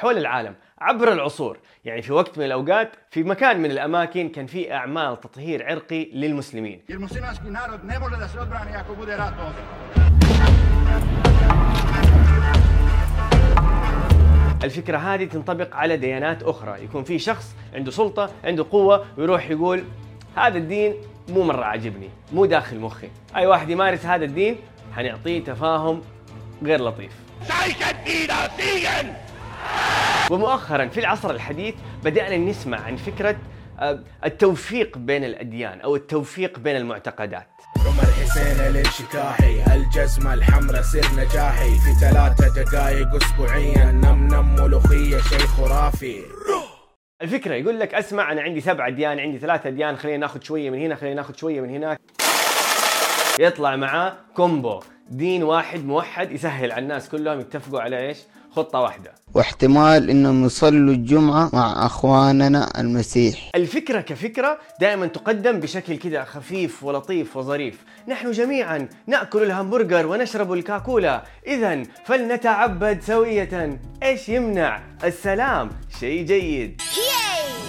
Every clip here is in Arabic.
حول العالم عبر العصور. يعني في وقت من الأوقات في مكان من الأماكن كان في أعمال تطهير عرقي للمسلمين. الفكرة هذه تنطبق على ديانات أخرى. يكون في شخص عنده سلطة عنده قوة ويروح يقول هذا الدين مو مرة عاجبني مو داخل مخي. أي واحد يمارس هذا الدين حنعطيه تفاهم غير لطيف. ومؤخرا في العصر الحديث بدأنا نسمع عن فكرة آه، التوفيق بين الأديان أو التوفيق بين المعتقدات. رمى الحسين الانشكاحي الجزمة الحمراء سر نجاحي. في ثلاثة دقايق اسبوعيا نم نم ملوخية شيء خرافي الفكرة يقول لك أسمع أنا عندي سبع أديان عندي ثلاثة أديان خلينا ناخذ شوية من هنا خلينا ناخذ شوية من هناك. يطلع معاه كومبو. دين واحد موحد يسهل على الناس كلهم يتفقوا على إيش؟ خطة واحدة. واحتمال إنهم يصلوا الجمعة مع أخواننا المسيح. الفكرة كفكرة دائما تقدم بشكل كذا خفيف ولطيف وظريف. نحن جميعا نأكل الهمبرجر ونشرب الكاكولا. إذا فلنتعبد سوية. إيش يمنع؟ السلام. شيء جيد.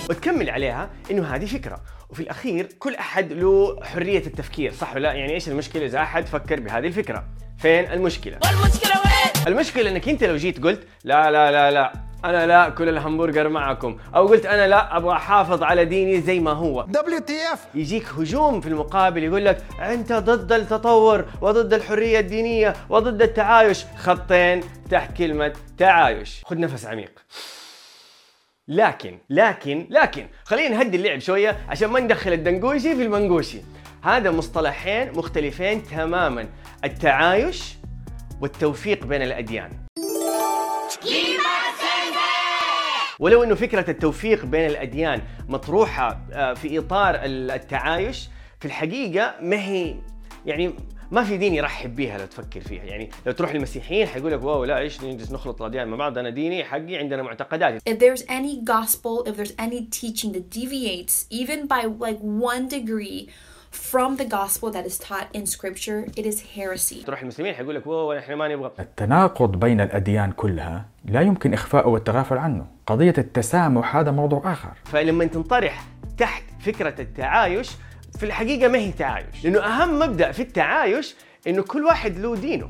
وتكمل عليها إنه هذه فكرة. وفي الأخير كل أحد له حرية التفكير صح ولا؟ لا يعني إيش المشكلة إذا أحد فكر بهذه الفكرة؟ فين المشكلة؟ والمشكلة وين؟ المشكلة إنك أنت لو جيت قلت لا لا لا لا أنا لا أكل الهمبرجر معكم أو قلت أنا لا أبغى أحافظ على ديني زي ما هو. WTF يجيك هجوم في المقابل يقول لك أنت ضد التطور وضد الحرية الدينية وضد التعايش. خطين تحت كلمة تعايش. خذ نفس عميق. لكن لكن لكن خلينا نهدي اللعب شوية عشان ما ندخل الدنقوشي في المنقوشي. هذا مصطلحين مختلفين تماما. التعايش والتوفيق بين الأديان. ولو إنه فكرة التوفيق بين الأديان مطروحة آه، في إطار التعايش في الحقيقة ما هي يعني ما في دين يرحب بيها لو تفكر فيها. يعني لو تروح للمسيحيين حيقول لك واو لا إيش نجلس نخلط الاديان مع بعض أنا ديني حقي عندنا معتقدات. If there's any gospel, if there's any teaching that deviates even by like one degree from the gospel that is taught in scripture, it is heresy. تروح للمسلمين حيقول لك واو إحنا ما نبغى. التناقض بين الأديان كلها لا يمكن إخفاؤه والتغافل عنه. قضية التسامح هذا موضوع آخر. فلما تنطرح تحت فكرة التعايش في الحقيقة ما هي تعايش. لأنه أهم مبدأ في التعايش إنه كل واحد له دينه.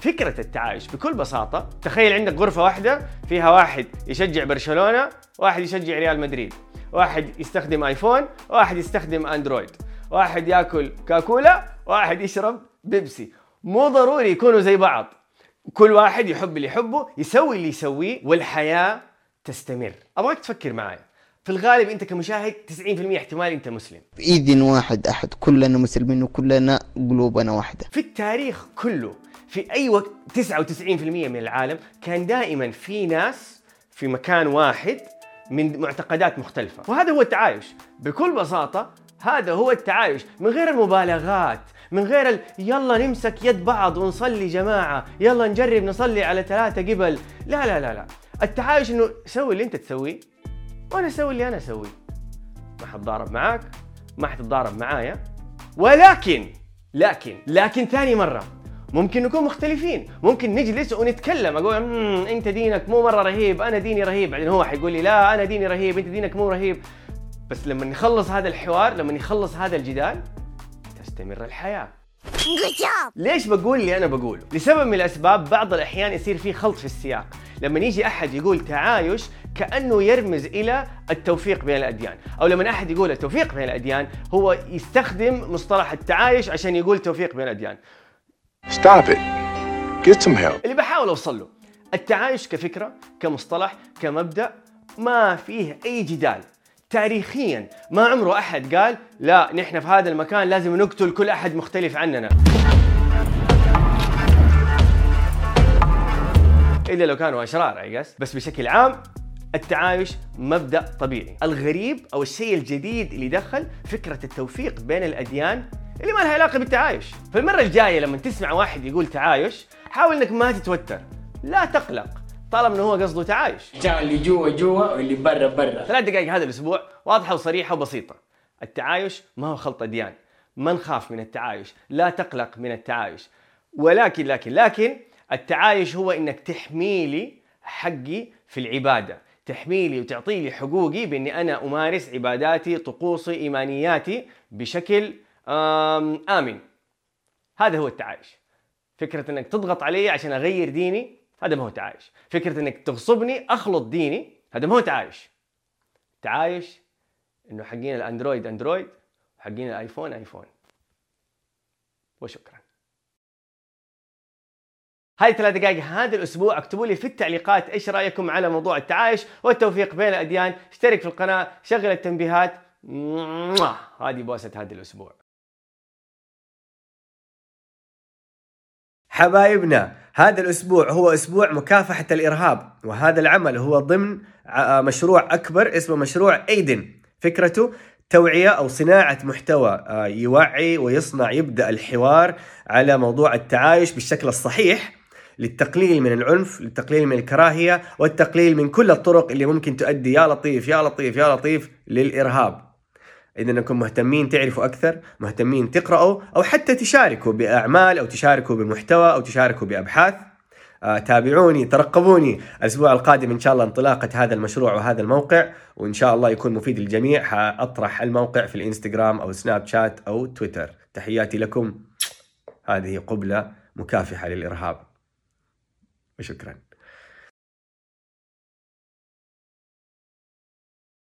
فكرة التعايش بكل بساطة تخيل عندك غرفة واحدة فيها واحد يشجع برشلونة واحد يشجع ريال مدريد واحد يستخدم آيفون واحد يستخدم أندرويد. واحد ياكل كاكولا واحد يشرب بيبسي. مو ضروري يكونوا زي بعض. كل واحد يحب اللي يحبه يسوي اللي يسويه والحياة تستمر. أبغاك تفكر معايا. في الغالب أنت كمشاهد 90% احتمال أنت مسلم. بإذن واحد أحد كلنا مسلمين وكلنا قلوبنا واحدة. في التاريخ كله في أي وقت 99% من العالم كان دائما في ناس في مكان واحد من معتقدات مختلفة. وهذا هو التعايش. بكل بساطة هذا هو التعايش. من غير المبالغات من غير ال... يلا نمسك يد بعض ونصلي جماعة يلا نجرب نصلي على ثلاثة قبل. لا لا لا لا. التعايش إنه سوي اللي أنت تسويه وأنا أسوي اللي أنا أسويه. ما حتضارب معاك ما حتتضارب معايا. ولكن لكن لكن ثاني مرة. ممكن نكون مختلفين. ممكن نجلس ونتكلم أقول "مم، أنت دينك مو مرة رهيب أنا ديني رهيب. بعدين هو حيقول لي لا أنا ديني رهيب أنت دينك مو رهيب. بس لما نخلص هذا الحوار لما يخلص هذا الجدال تستمر الحياة ليش بقول اللي أنا بقوله؟ لسبب من الأسباب بعض الأحيان يصير في خلط في السياق، لما يجي أحد يقول تعايش كأنه يرمز إلى التوفيق بين الأديان، أو لما أحد يقول التوفيق بين الأديان هو يستخدم مصطلح التعايش عشان يقول توفيق بين الأديان، Stop it. Get some help. اللي بحاول أوصل له التعايش كفكرة كمصطلح كمبدأ ما فيه أي جدال تاريخيا. ما عمره أحد قال لا نحن في هذا المكان لازم نقتل كل أحد مختلف عننا. إلا لو كانوا أشرار اي. بس بشكل عام التعايش مبدأ طبيعي. الغريب أو الشيء الجديد اللي دخل فكرة التوفيق بين الأديان اللي ما لها علاقة بالتعايش. فالمره الجاية لما تسمع واحد يقول تعايش حاول إنك ما تتوتر. لا تقلق. طالما انه هو قصده تعايش. جاء اللي جوا جوا واللي برا برا. ثلاث دقائق هذا الأسبوع واضحة وصريحة وبسيطة. التعايش ما هو خلط اديان ما نخاف من التعايش؟ لا تقلق من التعايش. ولكن لكن لكن التعايش هو إنك تحمي لي حقي في العبادة. تحمي لي وتعطي لي حقوقي بإني أنا أمارس عباداتي طقوسي إيمانياتي بشكل آمن. هذا هو التعايش. فكرة إنك تضغط علي عشان أغير ديني هذا ما هو تعايش فكرة إنك تغصبني أخلط ديني هذا ما هو تعايش تعايش إنه حقين الأندرويد أندرويد وحقين الآيفون آيفون. وشكرا. هذه ثلاث دقائق هذا الأسبوع اكتبوا لي في التعليقات إيش رأيكم على موضوع التعايش والتوفيق بين الأديان. اشترك في القناة شغل التنبيهات. هذه بوسه هذا الأسبوع. حبايبنا هذا الأسبوع هو أسبوع مكافحة الإرهاب وهذا العمل هو ضمن ع- مشروع أكبر اسمه مشروع أيدن. فكرته توعية أو صناعة محتوى آه، يوعي ويصنع يبدأ الحوار على موضوع التعايش بالشكل الصحيح للتقليل من العنف للتقليل من الكراهية والتقليل من كل الطرق اللي ممكن تؤدي يا لطيف يا لطيف يا لطيف للإرهاب. إذا أنكم مهتمين تعرفوا أكثر مهتمين تقرأوا أو حتى تشاركوا بأعمال أو تشاركوا بمحتوى أو تشاركوا بأبحاث. آه، تابعوني ترقبوني. الأسبوع القادم إن شاء الله انطلاقة هذا المشروع وهذا الموقع وإن شاء الله يكون مفيد للجميع. حأطرح الموقع في الإنستغرام أو سناب شات أو تويتر. تحياتي لكم. هذه قبلة مكافحة للإرهاب. وشكرا.